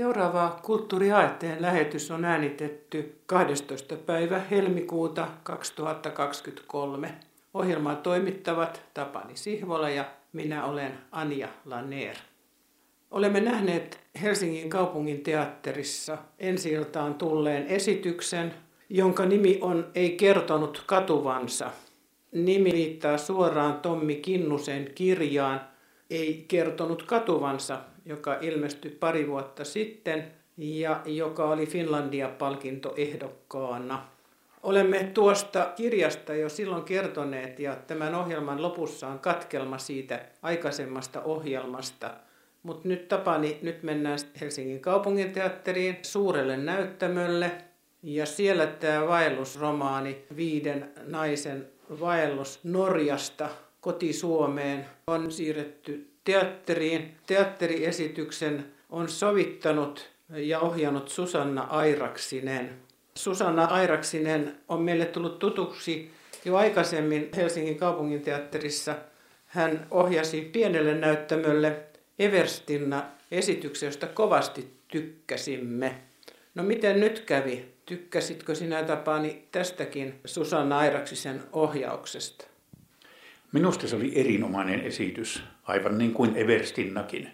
Seuraava Kulttuuriaatteen lähetys on äänitetty 12. päivä helmikuuta 2023. Ohjelmaa toimittavat Tapani Sihvola ja minä olen Anja Laneer. Olemme nähneet Helsingin kaupungin teatterissa ensi tulleen esityksen, jonka nimi on Ei kertonut katuvansa. Nimi viittaa suoraan Tommi Kinnusen kirjaan Ei kertonut katuvansa, joka ilmestyi pari vuotta sitten ja joka oli Finlandia-palkinto ehdokkaana. Olemme tuosta kirjasta jo silloin kertoneet ja tämän ohjelman lopussa on katkelma siitä aikaisemmasta ohjelmasta. Mutta nyt Tapani, nyt mennään Helsingin kaupunginteatteriin suurelle näyttämölle ja siellä tämä vaellusromaani Viiden naisen vaellus Norjasta koti-Suomeen on siirretty teatteriin. Teatteriesityksen on sovittanut ja ohjannut Susanna Airaksinen. Susanna Airaksinen on meille tullut tutuksi jo aikaisemmin Helsingin kaupunginteatterissa. Hän ohjasi pienelle näyttämölle Everstinna esityksen, josta kovasti tykkäsimme. No miten nyt kävi? Tykkäsitkö sinä Tapani tästäkin Susanna Airaksisen ohjauksesta? Minusta se oli erinomainen esitys, aivan niin kuin Everstinnakin.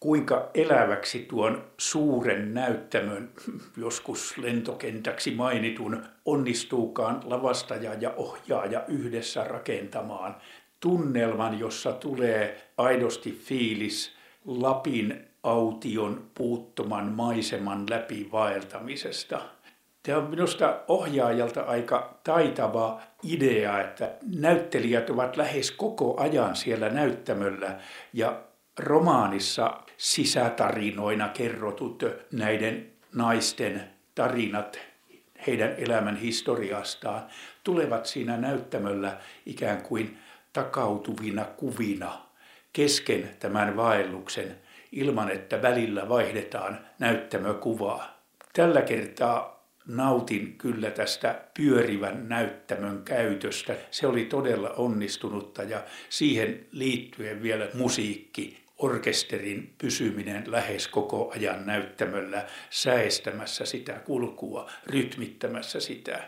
Kuinka eläväksi tuon suuren näyttämön, joskus lentokentäksi mainitun, onnistuukaan lavastaja ja ohjaaja yhdessä rakentamaan tunnelman, jossa tulee aidosti fiilis Lapin aution puuttoman maiseman läpi vaeltamisesta – Tämä on minusta ohjaajalta aika taitava idea, että näyttelijät ovat lähes koko ajan siellä näyttämöllä ja romaanissa sisätarinoina kerrotut näiden naisten tarinat heidän elämän historiastaan tulevat siinä näyttämöllä ikään kuin takautuvina kuvina kesken tämän vaelluksen ilman, että välillä vaihdetaan näyttämökuvaa. Tällä kertaa nautin kyllä tästä pyörivän näyttämön käytöstä. Se oli todella onnistunutta ja siihen liittyen vielä musiikki, orkesterin pysyminen lähes koko ajan näyttämöllä, säestämässä sitä kulkua, rytmittämässä sitä.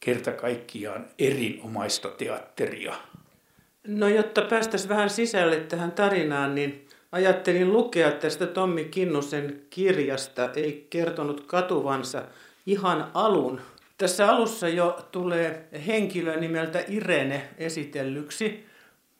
Kerta kaikkiaan erinomaista teatteria. No jotta päästäisiin vähän sisälle tähän tarinaan, niin ajattelin lukea tästä Tommi Kinnusen kirjasta, ei kertonut katuvansa ihan alun. Tässä alussa jo tulee henkilö nimeltä Irene esitellyksi.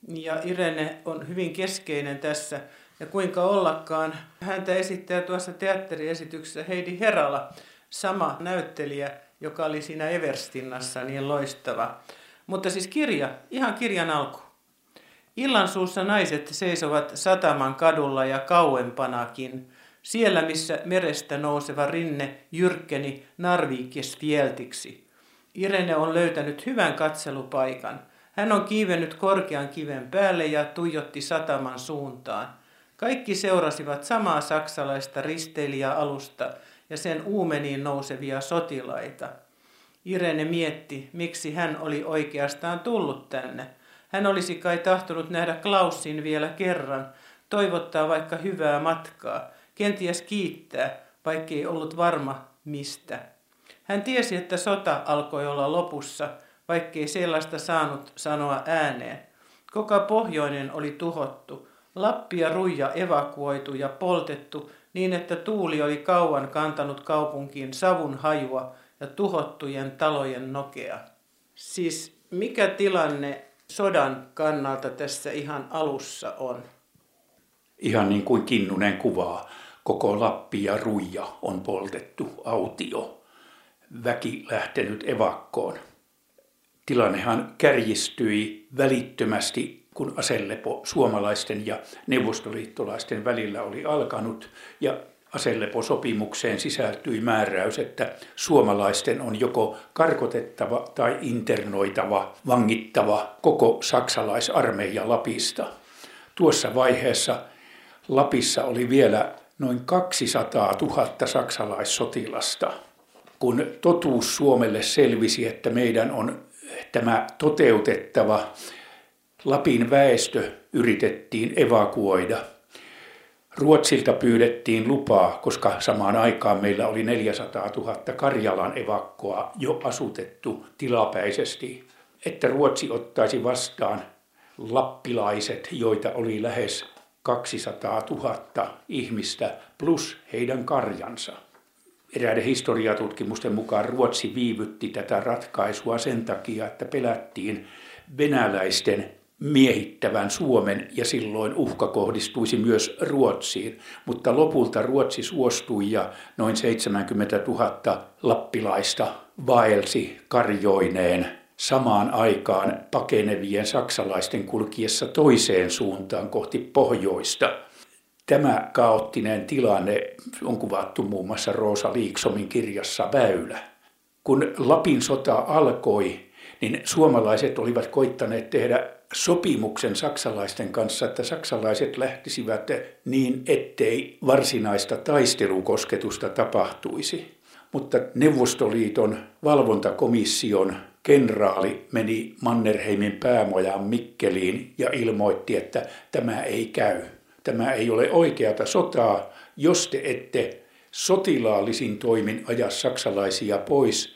Ja Irene on hyvin keskeinen tässä. Ja kuinka ollakaan, häntä esittää tuossa teatteriesityksessä Heidi Herala, sama näyttelijä, joka oli siinä Everstinnassa niin loistava. Mutta siis kirja, ihan kirjan alku. Illan suussa naiset seisovat sataman kadulla ja kauempanakin – siellä missä merestä nouseva rinne jyrkkeni Narvikes fieltiksi. Irene on löytänyt hyvän katselupaikan. Hän on kiivennyt korkean kiven päälle ja tuijotti sataman suuntaan. Kaikki seurasivat samaa saksalaista risteilijäalusta ja sen uumeniin nousevia sotilaita. Irene mietti, miksi hän oli oikeastaan tullut tänne. Hän olisi kai tahtonut nähdä Klausin vielä kerran, toivottaa vaikka hyvää matkaa – kenties kiittää, vaikkei ollut varma mistä. Hän tiesi, että sota alkoi olla lopussa, vaikkei sellaista saanut sanoa ääneen. Koko pohjoinen oli tuhottu, Lappi ja Ruija evakuoitu ja poltettu niin, että tuuli oli kauan kantanut kaupunkiin savun hajua ja tuhottujen talojen nokea. Siis mikä tilanne sodan kannalta tässä ihan alussa on? Ihan niin kuin Kinnunen kuvaa koko Lappi ja Ruija on poltettu autio, väki lähtenyt evakkoon. Tilannehan kärjistyi välittömästi, kun aselepo suomalaisten ja neuvostoliittolaisten välillä oli alkanut ja aseleposopimukseen sisältyi määräys, että suomalaisten on joko karkotettava tai internoitava, vangittava koko saksalaisarmeija Lapista. Tuossa vaiheessa Lapissa oli vielä noin 200 000 saksalaissotilasta. Kun totuus Suomelle selvisi, että meidän on tämä toteutettava, Lapin väestö yritettiin evakuoida. Ruotsilta pyydettiin lupaa, koska samaan aikaan meillä oli 400 000 Karjalan evakkoa jo asutettu tilapäisesti, että Ruotsi ottaisi vastaan lappilaiset, joita oli lähes 200 000 ihmistä plus heidän karjansa. Eräiden historiatutkimusten mukaan Ruotsi viivytti tätä ratkaisua sen takia, että pelättiin venäläisten miehittävän Suomen ja silloin uhka kohdistuisi myös Ruotsiin. Mutta lopulta Ruotsi suostui ja noin 70 000 lappilaista vaelsi karjoineen samaan aikaan pakenevien saksalaisten kulkiessa toiseen suuntaan kohti pohjoista. Tämä kaoottinen tilanne on kuvattu muun muassa Roosa Liiksomin kirjassa Väylä. Kun Lapin sota alkoi, niin suomalaiset olivat koittaneet tehdä sopimuksen saksalaisten kanssa, että saksalaiset lähtisivät niin, ettei varsinaista taistelukosketusta tapahtuisi. Mutta Neuvostoliiton valvontakomission kenraali meni Mannerheimin päämojaan Mikkeliin ja ilmoitti, että tämä ei käy. Tämä ei ole oikeata sotaa, jos te ette sotilaallisin toimin aja saksalaisia pois –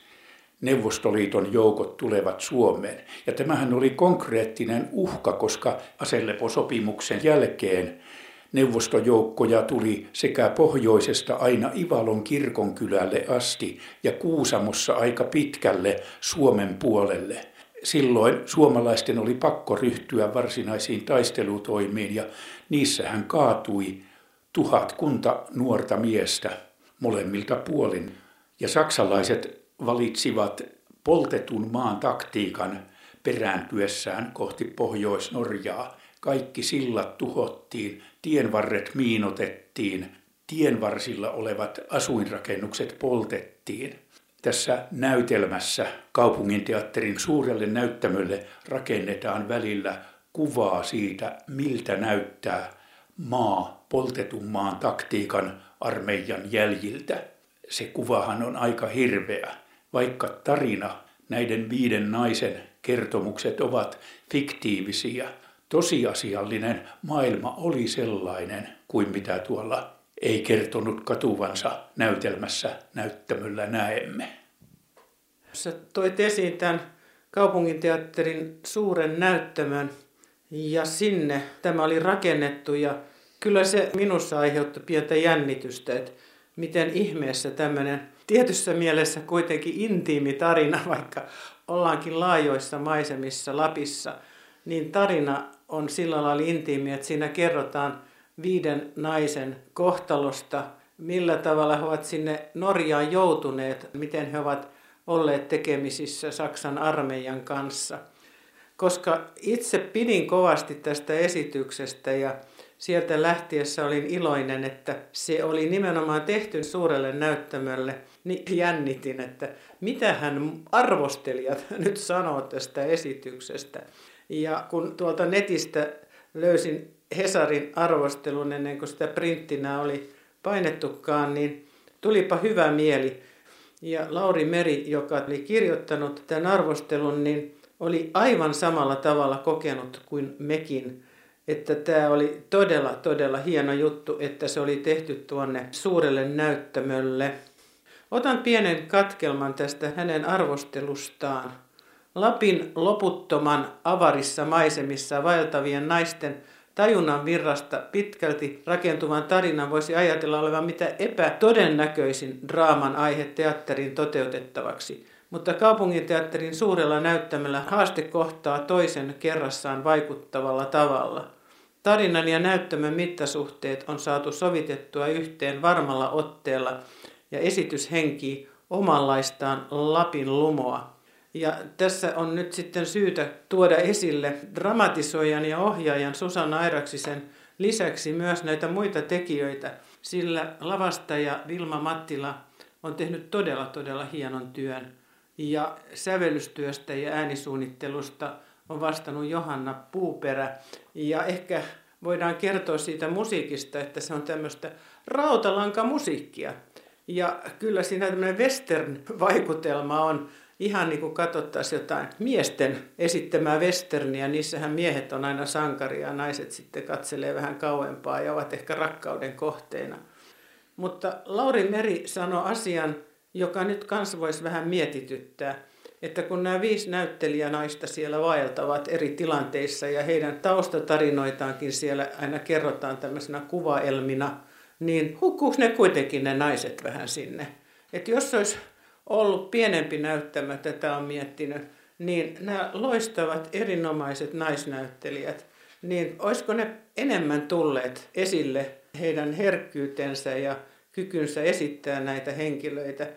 Neuvostoliiton joukot tulevat Suomeen. Ja tämähän oli konkreettinen uhka, koska aseleposopimuksen jälkeen neuvostojoukkoja tuli sekä pohjoisesta aina Ivalon kirkonkylälle asti ja Kuusamossa aika pitkälle Suomen puolelle. Silloin suomalaisten oli pakko ryhtyä varsinaisiin taistelutoimiin ja niissähän kaatui tuhat kunta nuorta miestä molemmilta puolin. Ja saksalaiset valitsivat poltetun maan taktiikan perääntyessään kohti Pohjois-Norjaa. Kaikki sillat tuhottiin, tienvarret miinotettiin, tienvarsilla olevat asuinrakennukset poltettiin. Tässä näytelmässä kaupunginteatterin suurelle näyttämölle rakennetaan välillä kuvaa siitä, miltä näyttää maa poltetun maan taktiikan armeijan jäljiltä. Se kuvahan on aika hirveä vaikka tarina, näiden viiden naisen kertomukset ovat fiktiivisiä. Tosiasiallinen maailma oli sellainen kuin mitä tuolla ei kertonut katuvansa näytelmässä näyttämöllä näemme. Sä toit esiin tämän kaupunginteatterin suuren näyttämön ja sinne tämä oli rakennettu ja kyllä se minussa aiheutti pientä jännitystä, että miten ihmeessä tämmöinen tietyssä mielessä kuitenkin intiimi tarina, vaikka ollaankin laajoissa maisemissa Lapissa, niin tarina on sillä lailla intiimi, että siinä kerrotaan viiden naisen kohtalosta, millä tavalla he ovat sinne Norjaan joutuneet, miten he ovat olleet tekemisissä Saksan armeijan kanssa. Koska itse pidin kovasti tästä esityksestä ja sieltä lähtiessä olin iloinen, että se oli nimenomaan tehty suurelle näyttämölle. Niin jännitin, että mitä hän arvostelijat nyt sanoo tästä esityksestä. Ja kun tuolta netistä löysin Hesarin arvostelun ennen kuin sitä printtinä oli painettukaan, niin tulipa hyvä mieli. Ja Lauri Meri, joka oli kirjoittanut tämän arvostelun, niin oli aivan samalla tavalla kokenut kuin mekin että tämä oli todella, todella hieno juttu, että se oli tehty tuonne suurelle näyttämölle. Otan pienen katkelman tästä hänen arvostelustaan. Lapin loputtoman avarissa maisemissa vaeltavien naisten tajunnan virrasta pitkälti rakentuvan tarinan voisi ajatella olevan mitä epätodennäköisin draaman aihe teatterin toteutettavaksi – mutta kaupunginteatterin suurella näyttämällä haaste kohtaa toisen kerrassaan vaikuttavalla tavalla. Tarinan ja näyttämön mittasuhteet on saatu sovitettua yhteen varmalla otteella ja esitys henkii omanlaistaan Lapin lumoa. Ja tässä on nyt sitten syytä tuoda esille dramatisoijan ja ohjaajan Susanna Airaksisen lisäksi myös näitä muita tekijöitä, sillä lavastaja Vilma Mattila on tehnyt todella todella hienon työn ja sävellystyöstä ja äänisuunnittelusta on vastannut Johanna Puuperä. Ja ehkä voidaan kertoa siitä musiikista, että se on tämmöistä rautalankamusiikkia. Ja kyllä siinä tämmöinen western-vaikutelma on ihan niin kuin katsottaisiin jotain miesten esittämää westerniä. Niissähän miehet on aina sankaria ja naiset sitten katselee vähän kauempaa ja ovat ehkä rakkauden kohteena. Mutta Lauri Meri sanoi asian, joka nyt kanssa voisi vähän mietityttää – että kun nämä viisi näyttelijänaista siellä vaeltavat eri tilanteissa ja heidän taustatarinoitaankin siellä aina kerrotaan tämmöisenä kuvaelmina, niin hukkuuko ne kuitenkin ne naiset vähän sinne? Että jos olisi ollut pienempi näyttämä, tätä on miettinyt, niin nämä loistavat erinomaiset naisnäyttelijät, niin olisiko ne enemmän tulleet esille heidän herkkyytensä ja kykynsä esittää näitä henkilöitä.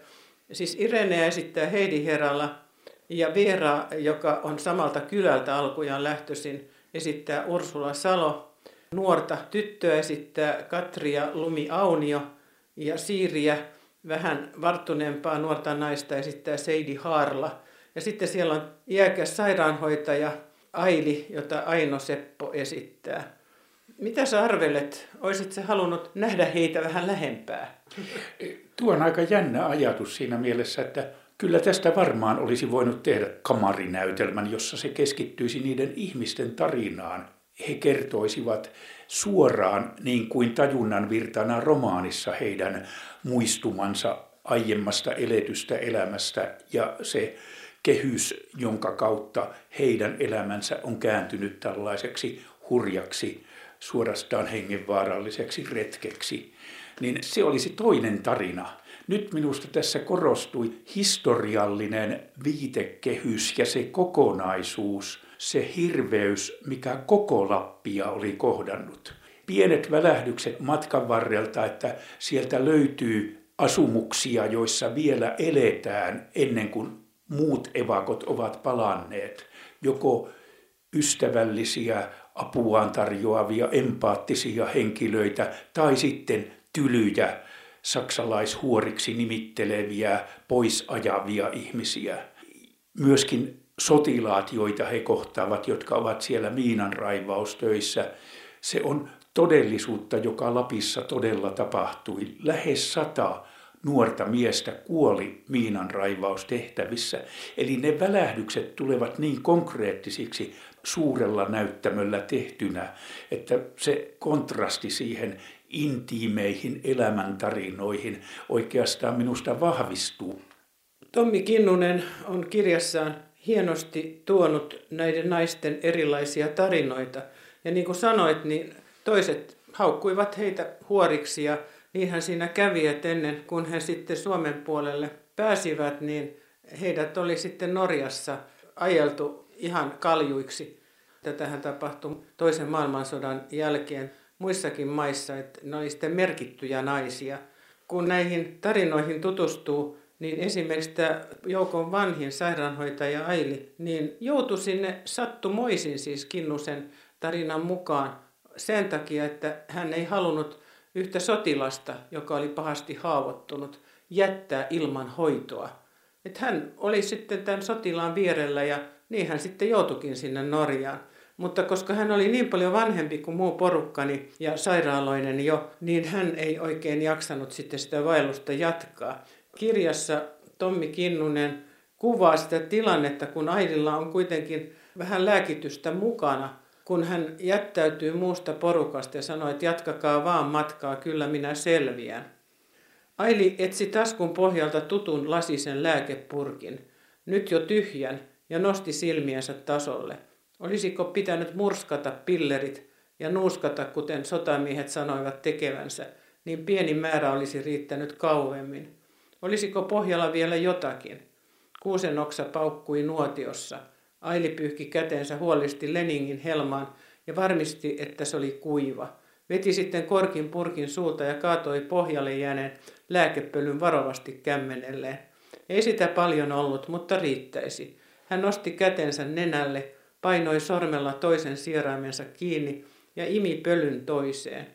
Siis Irene esittää Heidi Heralla, ja Veera, joka on samalta kylältä alkujaan lähtöisin, esittää Ursula Salo. Nuorta tyttöä esittää Katria Lumi Aunio ja Siiriä, vähän varttuneempaa nuorta naista esittää Seidi Haarla. Ja sitten siellä on iäkäs sairaanhoitaja Aili, jota Aino Seppo esittää. Mitä sä arvelet? Oisit se halunnut nähdä heitä vähän lähempää? Tuo on aika jännä ajatus siinä mielessä, että Kyllä tästä varmaan olisi voinut tehdä kamarinäytelmän, jossa se keskittyisi niiden ihmisten tarinaan. He kertoisivat suoraan niin kuin tajunnan virtana romaanissa heidän muistumansa aiemmasta eletystä elämästä. Ja se kehys, jonka kautta heidän elämänsä on kääntynyt tällaiseksi hurjaksi, suorastaan hengenvaaralliseksi retkeksi, niin se olisi toinen tarina – nyt minusta tässä korostui historiallinen viitekehys ja se kokonaisuus, se hirveys, mikä koko Lappia oli kohdannut. Pienet välähdykset matkan varrelta, että sieltä löytyy asumuksia, joissa vielä eletään ennen kuin muut evakot ovat palanneet. Joko ystävällisiä, apuaan tarjoavia, empaattisia henkilöitä tai sitten tylyjä, saksalaishuoriksi nimitteleviä, poisajavia ihmisiä. Myöskin sotilaat, joita he kohtaavat, jotka ovat siellä miinanraivaustöissä, se on todellisuutta, joka Lapissa todella tapahtui. Lähes sata nuorta miestä kuoli miinanraivaustehtävissä. Eli ne välähdykset tulevat niin konkreettisiksi suurella näyttämöllä tehtynä, että se kontrasti siihen intiimeihin elämäntarinoihin oikeastaan minusta vahvistuu. Tommi Kinnunen on kirjassaan hienosti tuonut näiden naisten erilaisia tarinoita. Ja niin kuin sanoit, niin toiset haukkuivat heitä huoriksi ja niinhän siinä kävi, että ennen kuin he sitten Suomen puolelle pääsivät, niin heidät oli sitten Norjassa ajeltu ihan kaljuiksi. Tätähän tapahtui toisen maailmansodan jälkeen muissakin maissa, että ne oli sitten merkittyjä naisia. Kun näihin tarinoihin tutustuu, niin esimerkiksi tämä joukon vanhin sairaanhoitaja Aili, niin joutui sinne sattumoisin siis Kinnusen tarinan mukaan sen takia, että hän ei halunnut yhtä sotilasta, joka oli pahasti haavoittunut, jättää ilman hoitoa. Että hän oli sitten tämän sotilaan vierellä ja niin hän sitten joutuikin sinne Norjaan. Mutta koska hän oli niin paljon vanhempi kuin muu porukkani ja sairaaloinen jo, niin hän ei oikein jaksanut sitten sitä vaellusta jatkaa. Kirjassa Tommi Kinnunen kuvaa sitä tilannetta, kun äidillä on kuitenkin vähän lääkitystä mukana, kun hän jättäytyy muusta porukasta ja sanoo, että jatkakaa vaan matkaa, kyllä minä selviän. Aili etsi taskun pohjalta tutun lasisen lääkepurkin, nyt jo tyhjän, ja nosti silmiensä tasolle. Olisiko pitänyt murskata pillerit ja nuuskata, kuten sotamiehet sanoivat tekevänsä, niin pieni määrä olisi riittänyt kauemmin. Olisiko pohjalla vielä jotakin? Kuusen oksa paukkui nuotiossa. Aili pyyhki kätensä huolisti Leningin helmaan ja varmisti, että se oli kuiva. Veti sitten korkin purkin suuta ja kaatoi pohjalle jääneen lääkepölyn varovasti kämmenelleen. Ei sitä paljon ollut, mutta riittäisi. Hän nosti kätensä nenälle painoi sormella toisen sieraimensa kiinni ja imi pölyn toiseen.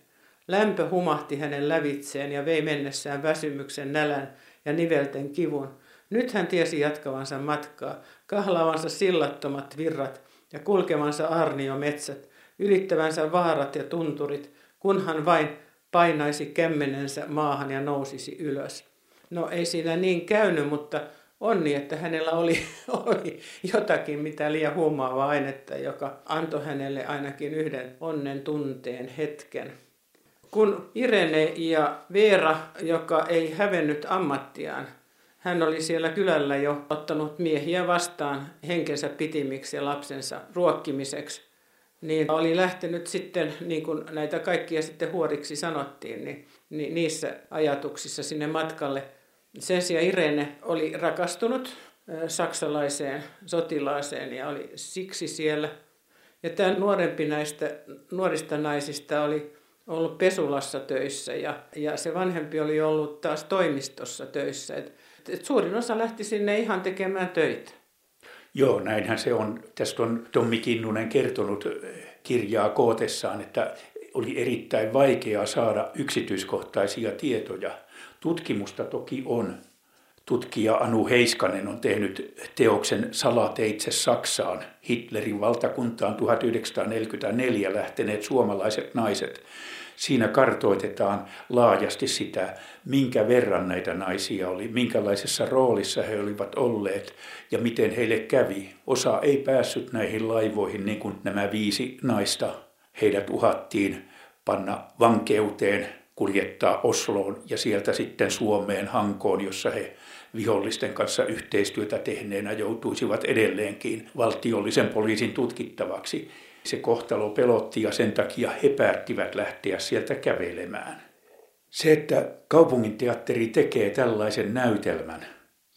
Lämpö humahti hänen lävitseen ja vei mennessään väsymyksen, nälän ja nivelten kivun. Nyt hän tiesi jatkavansa matkaa, kahlaavansa sillattomat virrat ja kulkevansa arniometsät, ylittävänsä vaarat ja tunturit, kunhan vain painaisi kämmenensä maahan ja nousisi ylös. No ei siinä niin käynyt, mutta onni, että hänellä oli, oli jotakin mitä liian huomaavaa ainetta, joka antoi hänelle ainakin yhden onnen tunteen hetken. Kun Irene ja Veera, joka ei hävennyt ammattiaan, hän oli siellä kylällä jo ottanut miehiä vastaan henkensä pitimiksi ja lapsensa ruokkimiseksi, niin oli lähtenyt sitten, niin kuin näitä kaikkia sitten huoriksi sanottiin, niin, niin niissä ajatuksissa sinne matkalle. Sen sijaan Irene oli rakastunut saksalaiseen sotilaaseen ja oli siksi siellä. Ja tämä nuorempi näistä nuorista naisista oli ollut pesulassa töissä ja, ja se vanhempi oli ollut taas toimistossa töissä. Et, et suurin osa lähti sinne ihan tekemään töitä. Joo, näinhän se on. Tästä on Tommi Kinnunen kertonut kirjaa kootessaan, että oli erittäin vaikeaa saada yksityiskohtaisia tietoja. Tutkimusta toki on. Tutkija Anu Heiskanen on tehnyt teoksen Salateitse Saksaan, Hitlerin valtakuntaan 1944 lähteneet suomalaiset naiset. Siinä kartoitetaan laajasti sitä, minkä verran näitä naisia oli, minkälaisessa roolissa he olivat olleet ja miten heille kävi. Osa ei päässyt näihin laivoihin niin kuin nämä viisi naista. Heidät uhattiin panna vankeuteen, kuljettaa Osloon ja sieltä sitten Suomeen Hankoon, jossa he vihollisten kanssa yhteistyötä tehneenä joutuisivat edelleenkin valtiollisen poliisin tutkittavaksi. Se kohtalo pelotti ja sen takia he päättivät lähteä sieltä kävelemään. Se, että kaupungin teatteri tekee tällaisen näytelmän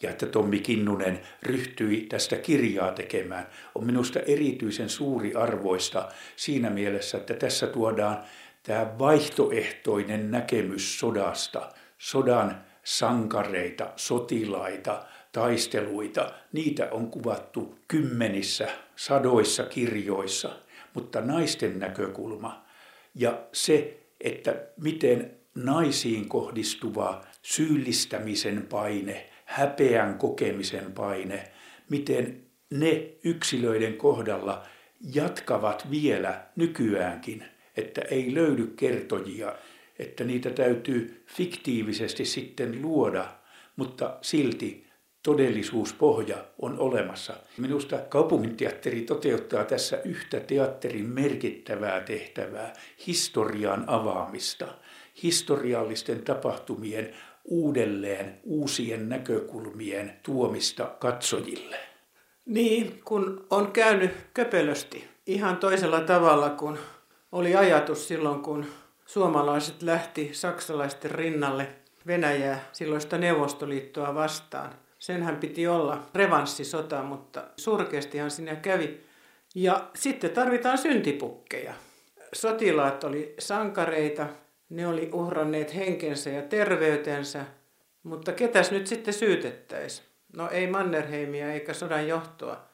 ja että Tommi Kinnunen ryhtyi tästä kirjaa tekemään, on minusta erityisen suuri arvoista siinä mielessä, että tässä tuodaan tämä vaihtoehtoinen näkemys sodasta, sodan sankareita, sotilaita, taisteluita, niitä on kuvattu kymmenissä, sadoissa kirjoissa, mutta naisten näkökulma ja se, että miten naisiin kohdistuva syyllistämisen paine, häpeän kokemisen paine, miten ne yksilöiden kohdalla jatkavat vielä nykyäänkin, että ei löydy kertojia, että niitä täytyy fiktiivisesti sitten luoda, mutta silti todellisuuspohja on olemassa. Minusta kaupunginteatteri toteuttaa tässä yhtä teatterin merkittävää tehtävää, historian avaamista, historiallisten tapahtumien uudelleen uusien näkökulmien tuomista katsojille. Niin, kun on käynyt köpelösti ihan toisella tavalla kuin oli ajatus silloin, kun suomalaiset lähti saksalaisten rinnalle Venäjää, silloista Neuvostoliittoa vastaan. Senhän piti olla revanssisota, mutta surkeastihan sinne kävi. Ja sitten tarvitaan syntipukkeja. Sotilaat oli sankareita, ne oli uhranneet henkensä ja terveytensä, mutta ketäs nyt sitten syytettäisiin? No ei Mannerheimia eikä sodan johtoa.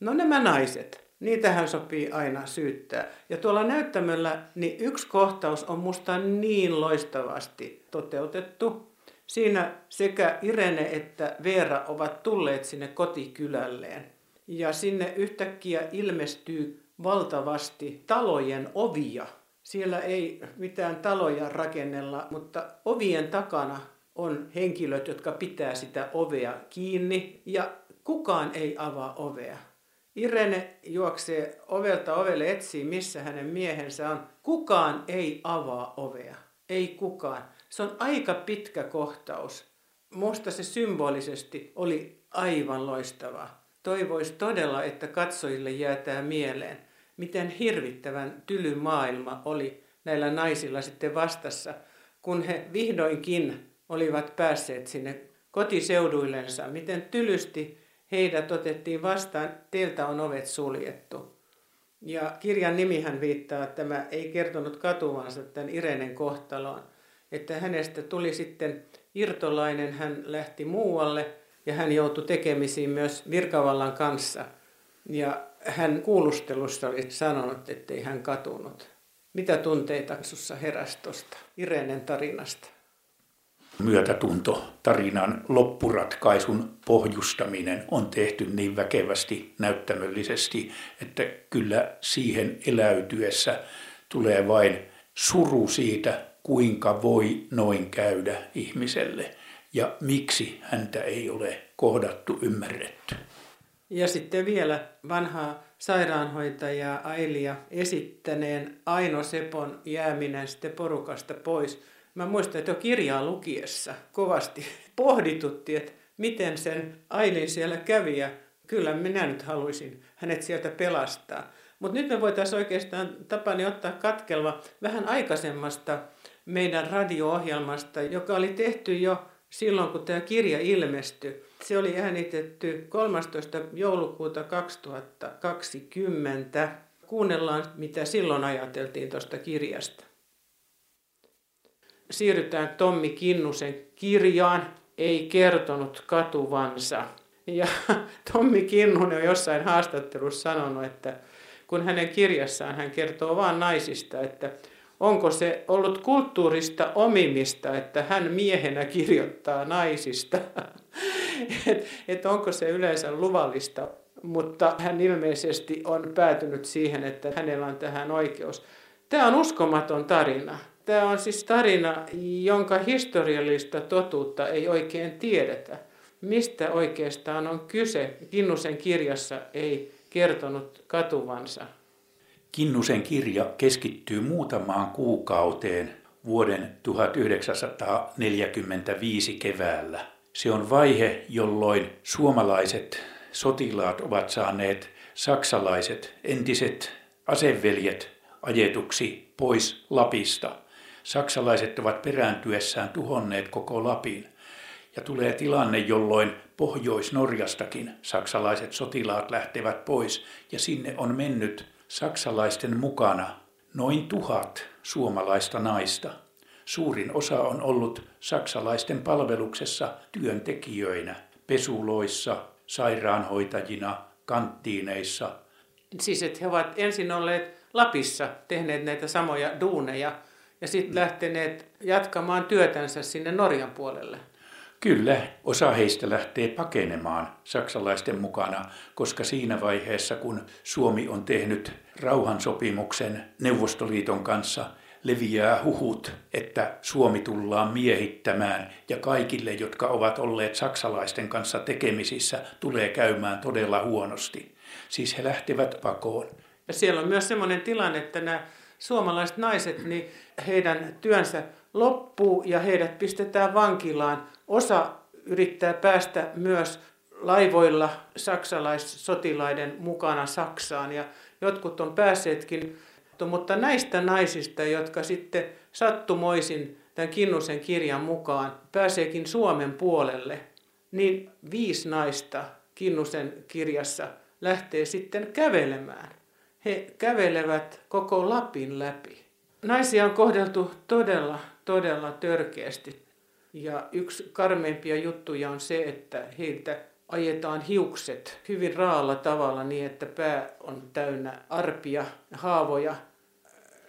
No nämä naiset. Niitähän sopii aina syyttää. Ja tuolla näyttämöllä niin yksi kohtaus on musta niin loistavasti toteutettu. Siinä sekä Irene että Veera ovat tulleet sinne kotikylälleen. Ja sinne yhtäkkiä ilmestyy valtavasti talojen ovia. Siellä ei mitään taloja rakennella, mutta ovien takana on henkilöt, jotka pitää sitä ovea kiinni ja kukaan ei avaa ovea. Irene juoksee ovelta ovelle etsii, missä hänen miehensä on. Kukaan ei avaa ovea. Ei kukaan. Se on aika pitkä kohtaus. Musta se symbolisesti oli aivan loistava. Toivois todella, että katsojille jäätää mieleen, miten hirvittävän tyly maailma oli näillä naisilla sitten vastassa, kun he vihdoinkin olivat päässeet sinne kotiseuduillensa, miten tylysti heidät otettiin vastaan, teiltä on ovet suljettu. Ja kirjan nimihän viittaa, että tämä ei kertonut katuvansa tämän Irenen kohtaloon, että hänestä tuli sitten irtolainen, hän lähti muualle ja hän joutui tekemisiin myös virkavallan kanssa. Ja hän kuulustelussa oli sanonut, ettei hän katunut. Mitä tunteita sinussa heräsi tuosta Irenen tarinasta? myötätunto tarinan loppuratkaisun pohjustaminen on tehty niin väkevästi näyttämöllisesti, että kyllä siihen eläytyessä tulee vain suru siitä, kuinka voi noin käydä ihmiselle ja miksi häntä ei ole kohdattu, ymmärretty. Ja sitten vielä vanhaa sairaanhoitajaa Ailia esittäneen Aino Sepon jääminen sitten porukasta pois. Mä muistan, että jo kirjaa lukiessa kovasti pohditutti, että miten sen Ailin siellä kävi ja kyllä minä nyt haluaisin hänet sieltä pelastaa. Mutta nyt me voitaisiin oikeastaan Tapani ottaa katkelma vähän aikaisemmasta meidän radio-ohjelmasta, joka oli tehty jo silloin, kun tämä kirja ilmestyi. Se oli äänitetty 13. joulukuuta 2020. Kuunnellaan, mitä silloin ajateltiin tuosta kirjasta. Siirrytään Tommi Kinnusen kirjaan, ei kertonut katuvansa. Ja Tommi Kinnunen on jossain haastattelussa sanonut, että kun hänen kirjassaan hän kertoo vain naisista, että onko se ollut kulttuurista omimista, että hän miehenä kirjoittaa naisista, että et onko se yleensä luvallista, mutta hän ilmeisesti on päätynyt siihen, että hänellä on tähän oikeus. Tämä on uskomaton tarina. Tämä on siis tarina, jonka historiallista totuutta ei oikein tiedetä. Mistä oikeastaan on kyse? Kinnusen kirjassa ei kertonut katuvansa. Kinnusen kirja keskittyy muutamaan kuukauteen vuoden 1945 keväällä. Se on vaihe, jolloin suomalaiset sotilaat ovat saaneet saksalaiset entiset aseveljet ajetuksi pois Lapista. Saksalaiset ovat perääntyessään tuhonneet koko Lapin. Ja tulee tilanne, jolloin Pohjois-Norjastakin saksalaiset sotilaat lähtevät pois ja sinne on mennyt saksalaisten mukana noin tuhat suomalaista naista. Suurin osa on ollut saksalaisten palveluksessa työntekijöinä, pesuloissa, sairaanhoitajina, kanttiineissa. Siis että he ovat ensin olleet Lapissa, tehneet näitä samoja duuneja ja sitten lähteneet jatkamaan työtänsä sinne Norjan puolelle. Kyllä, osa heistä lähtee pakenemaan saksalaisten mukana, koska siinä vaiheessa, kun Suomi on tehnyt rauhansopimuksen Neuvostoliiton kanssa, leviää huhut, että Suomi tullaan miehittämään ja kaikille, jotka ovat olleet saksalaisten kanssa tekemisissä, tulee käymään todella huonosti. Siis he lähtevät pakoon. Ja siellä on myös sellainen tilanne, että nämä suomalaiset naiset, niin heidän työnsä loppuu ja heidät pistetään vankilaan. Osa yrittää päästä myös laivoilla saksalaissotilaiden mukana Saksaan ja jotkut on päässeetkin. Mutta näistä naisista, jotka sitten sattumoisin tämän Kinnusen kirjan mukaan pääseekin Suomen puolelle, niin viisi naista Kinnusen kirjassa lähtee sitten kävelemään. He kävelevät koko Lapin läpi. Naisia on kohdeltu todella todella törkeästi. Ja yksi karmeimpia juttuja on se, että heiltä ajetaan hiukset hyvin raalla tavalla niin, että pää on täynnä arpia, haavoja.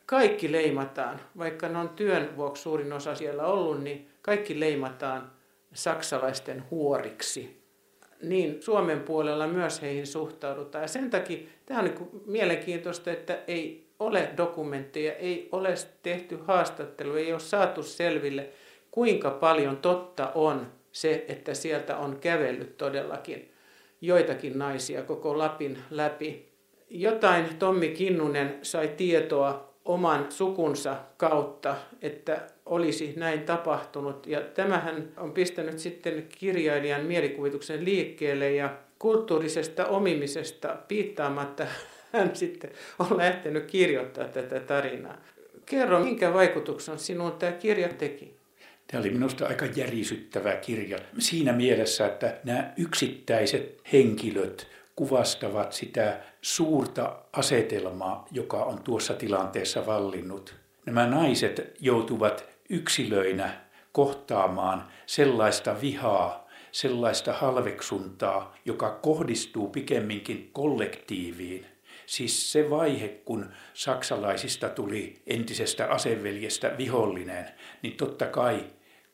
Kaikki leimataan, vaikka ne on työn vuoksi suurin osa siellä ollut, niin kaikki leimataan saksalaisten huoriksi. Niin Suomen puolella myös heihin suhtaudutaan. Ja sen takia tämä on niin mielenkiintoista, että ei ole dokumentteja, ei ole tehty haastattelu, ei ole saatu selville, kuinka paljon totta on se, että sieltä on kävellyt todellakin joitakin naisia koko Lapin läpi. Jotain Tommi Kinnunen sai tietoa oman sukunsa kautta, että olisi näin tapahtunut. Ja tämähän on pistänyt sitten kirjailijan mielikuvituksen liikkeelle ja kulttuurisesta omimisesta piittaamatta hän sitten on lähtenyt kirjoittamaan tätä tarinaa. Kerro, minkä vaikutuksen sinun tämä kirja teki? Tämä oli minusta aika järisyttävä kirja siinä mielessä, että nämä yksittäiset henkilöt kuvastavat sitä suurta asetelmaa, joka on tuossa tilanteessa vallinnut. Nämä naiset joutuvat yksilöinä kohtaamaan sellaista vihaa, sellaista halveksuntaa, joka kohdistuu pikemminkin kollektiiviin Siis se vaihe, kun saksalaisista tuli entisestä aseveljestä vihollinen, niin totta kai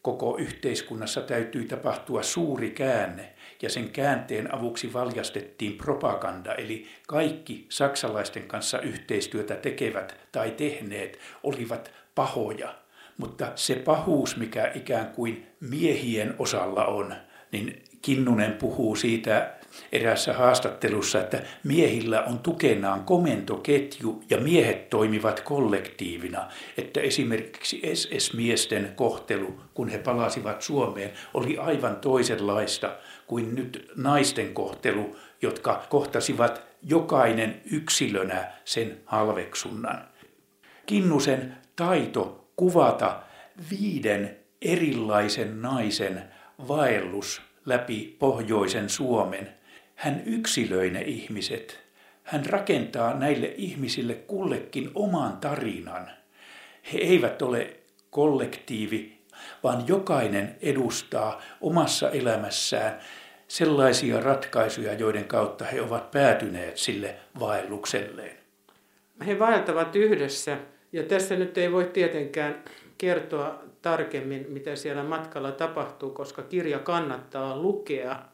koko yhteiskunnassa täytyy tapahtua suuri käänne, ja sen käänteen avuksi valjastettiin propaganda, eli kaikki saksalaisten kanssa yhteistyötä tekevät tai tehneet olivat pahoja. Mutta se pahuus, mikä ikään kuin miehien osalla on, niin Kinnunen puhuu siitä eräässä haastattelussa, että miehillä on tukenaan komentoketju ja miehet toimivat kollektiivina. Että esimerkiksi SS-miesten kohtelu, kun he palasivat Suomeen, oli aivan toisenlaista kuin nyt naisten kohtelu, jotka kohtasivat jokainen yksilönä sen halveksunnan. Kinnusen taito kuvata viiden erilaisen naisen vaellus läpi pohjoisen Suomen. Hän yksilöi ne ihmiset. Hän rakentaa näille ihmisille kullekin oman tarinan. He eivät ole kollektiivi, vaan jokainen edustaa omassa elämässään sellaisia ratkaisuja, joiden kautta he ovat päätyneet sille vaellukselleen. He vaeltavat yhdessä ja tässä nyt ei voi tietenkään kertoa tarkemmin, mitä siellä matkalla tapahtuu, koska kirja kannattaa lukea.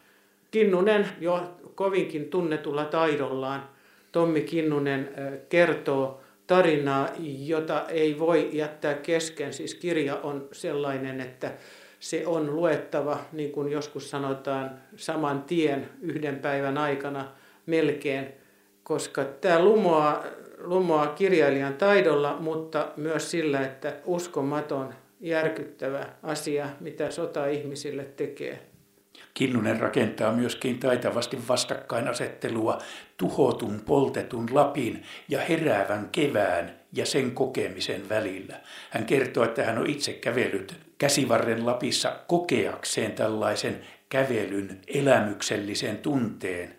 Kinnunen jo kovinkin tunnetulla taidollaan, Tommi Kinnunen kertoo tarinaa, jota ei voi jättää kesken. Siis kirja on sellainen, että se on luettava, niin kuin joskus sanotaan, saman tien yhden päivän aikana melkein, koska tämä lumoaa, lumoaa kirjailijan taidolla, mutta myös sillä, että uskomaton järkyttävä asia, mitä sota ihmisille tekee. Kinnunen rakentaa myöskin taitavasti vastakkainasettelua tuhotun, poltetun Lapin ja heräävän kevään ja sen kokemisen välillä. Hän kertoo, että hän on itse kävellyt käsivarren Lapissa kokeakseen tällaisen kävelyn elämyksellisen tunteen.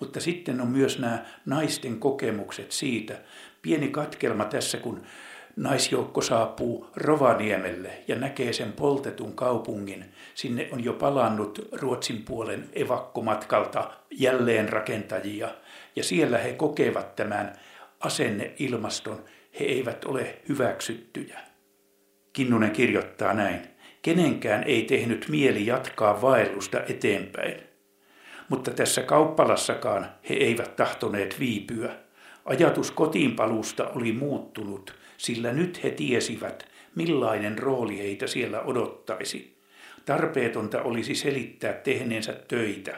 Mutta sitten on myös nämä naisten kokemukset siitä. Pieni katkelma tässä, kun naisjoukko saapuu Rovaniemelle ja näkee sen poltetun kaupungin. Sinne on jo palannut Ruotsin puolen evakkomatkalta jälleen rakentajia ja siellä he kokevat tämän asenneilmaston. He eivät ole hyväksyttyjä. Kinnunen kirjoittaa näin. Kenenkään ei tehnyt mieli jatkaa vaellusta eteenpäin. Mutta tässä kauppalassakaan he eivät tahtoneet viipyä. Ajatus kotiinpalusta oli muuttunut – sillä nyt he tiesivät, millainen rooli heitä siellä odottaisi. Tarpeetonta olisi selittää tehneensä töitä.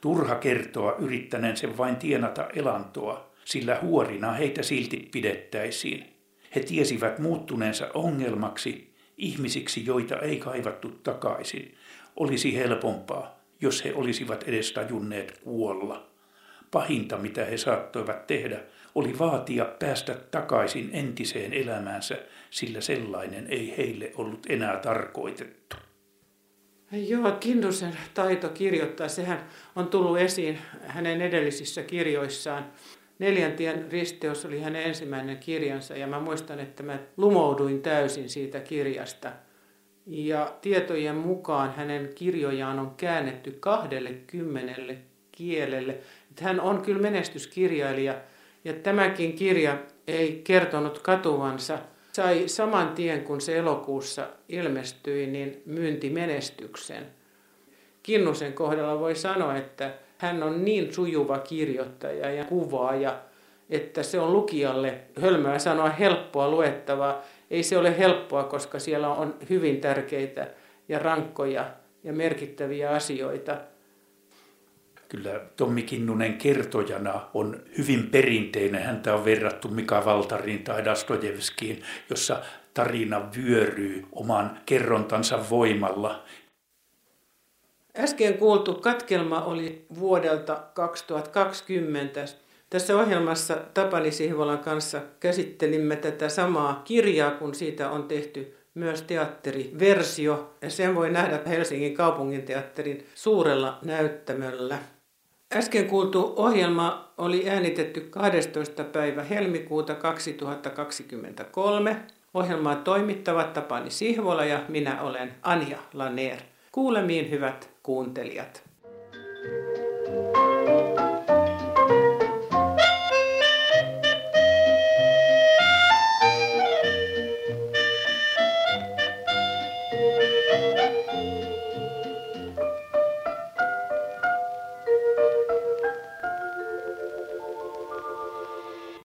Turha kertoa yrittäneen vain tienata elantoa, sillä huorina heitä silti pidettäisiin. He tiesivät muuttuneensa ongelmaksi, ihmisiksi, joita ei kaivattu takaisin. Olisi helpompaa, jos he olisivat edes tajunneet kuolla. Pahinta, mitä he saattoivat tehdä, oli vaatia päästä takaisin entiseen elämäänsä, sillä sellainen ei heille ollut enää tarkoitettu. Joo, Kindusen taito kirjoittaa, sehän on tullut esiin hänen edellisissä kirjoissaan. Neljäntien risteys oli hänen ensimmäinen kirjansa ja mä muistan, että mä lumouduin täysin siitä kirjasta. Ja tietojen mukaan hänen kirjojaan on käännetty kahdelle kymmenelle kielelle. Että hän on kyllä menestyskirjailija ja tämäkin kirja ei kertonut katuvansa. Sai saman tien, kun se elokuussa ilmestyi, niin myyntimenestyksen. Kinnusen kohdalla voi sanoa, että hän on niin sujuva kirjoittaja ja kuvaaja, että se on lukijalle, hölmöä sanoa, helppoa luettavaa. Ei se ole helppoa, koska siellä on hyvin tärkeitä ja rankkoja ja merkittäviä asioita – kyllä Tommi Kinnunen kertojana on hyvin perinteinen. Häntä on verrattu Mika Valtarin tai Dastojevskiin, jossa tarina vyöryy oman kerrontansa voimalla. Äsken kuultu katkelma oli vuodelta 2020. Tässä ohjelmassa Tapani Sihvolan kanssa käsittelimme tätä samaa kirjaa, kun siitä on tehty myös teatteriversio. Ja sen voi nähdä Helsingin kaupunginteatterin suurella näyttämöllä. Äsken kuultu ohjelma oli äänitetty 12. päivä helmikuuta 2023. Ohjelmaa toimittavat Tapani Sihvola ja minä olen Anja Laner. Kuulemiin hyvät kuuntelijat. thank you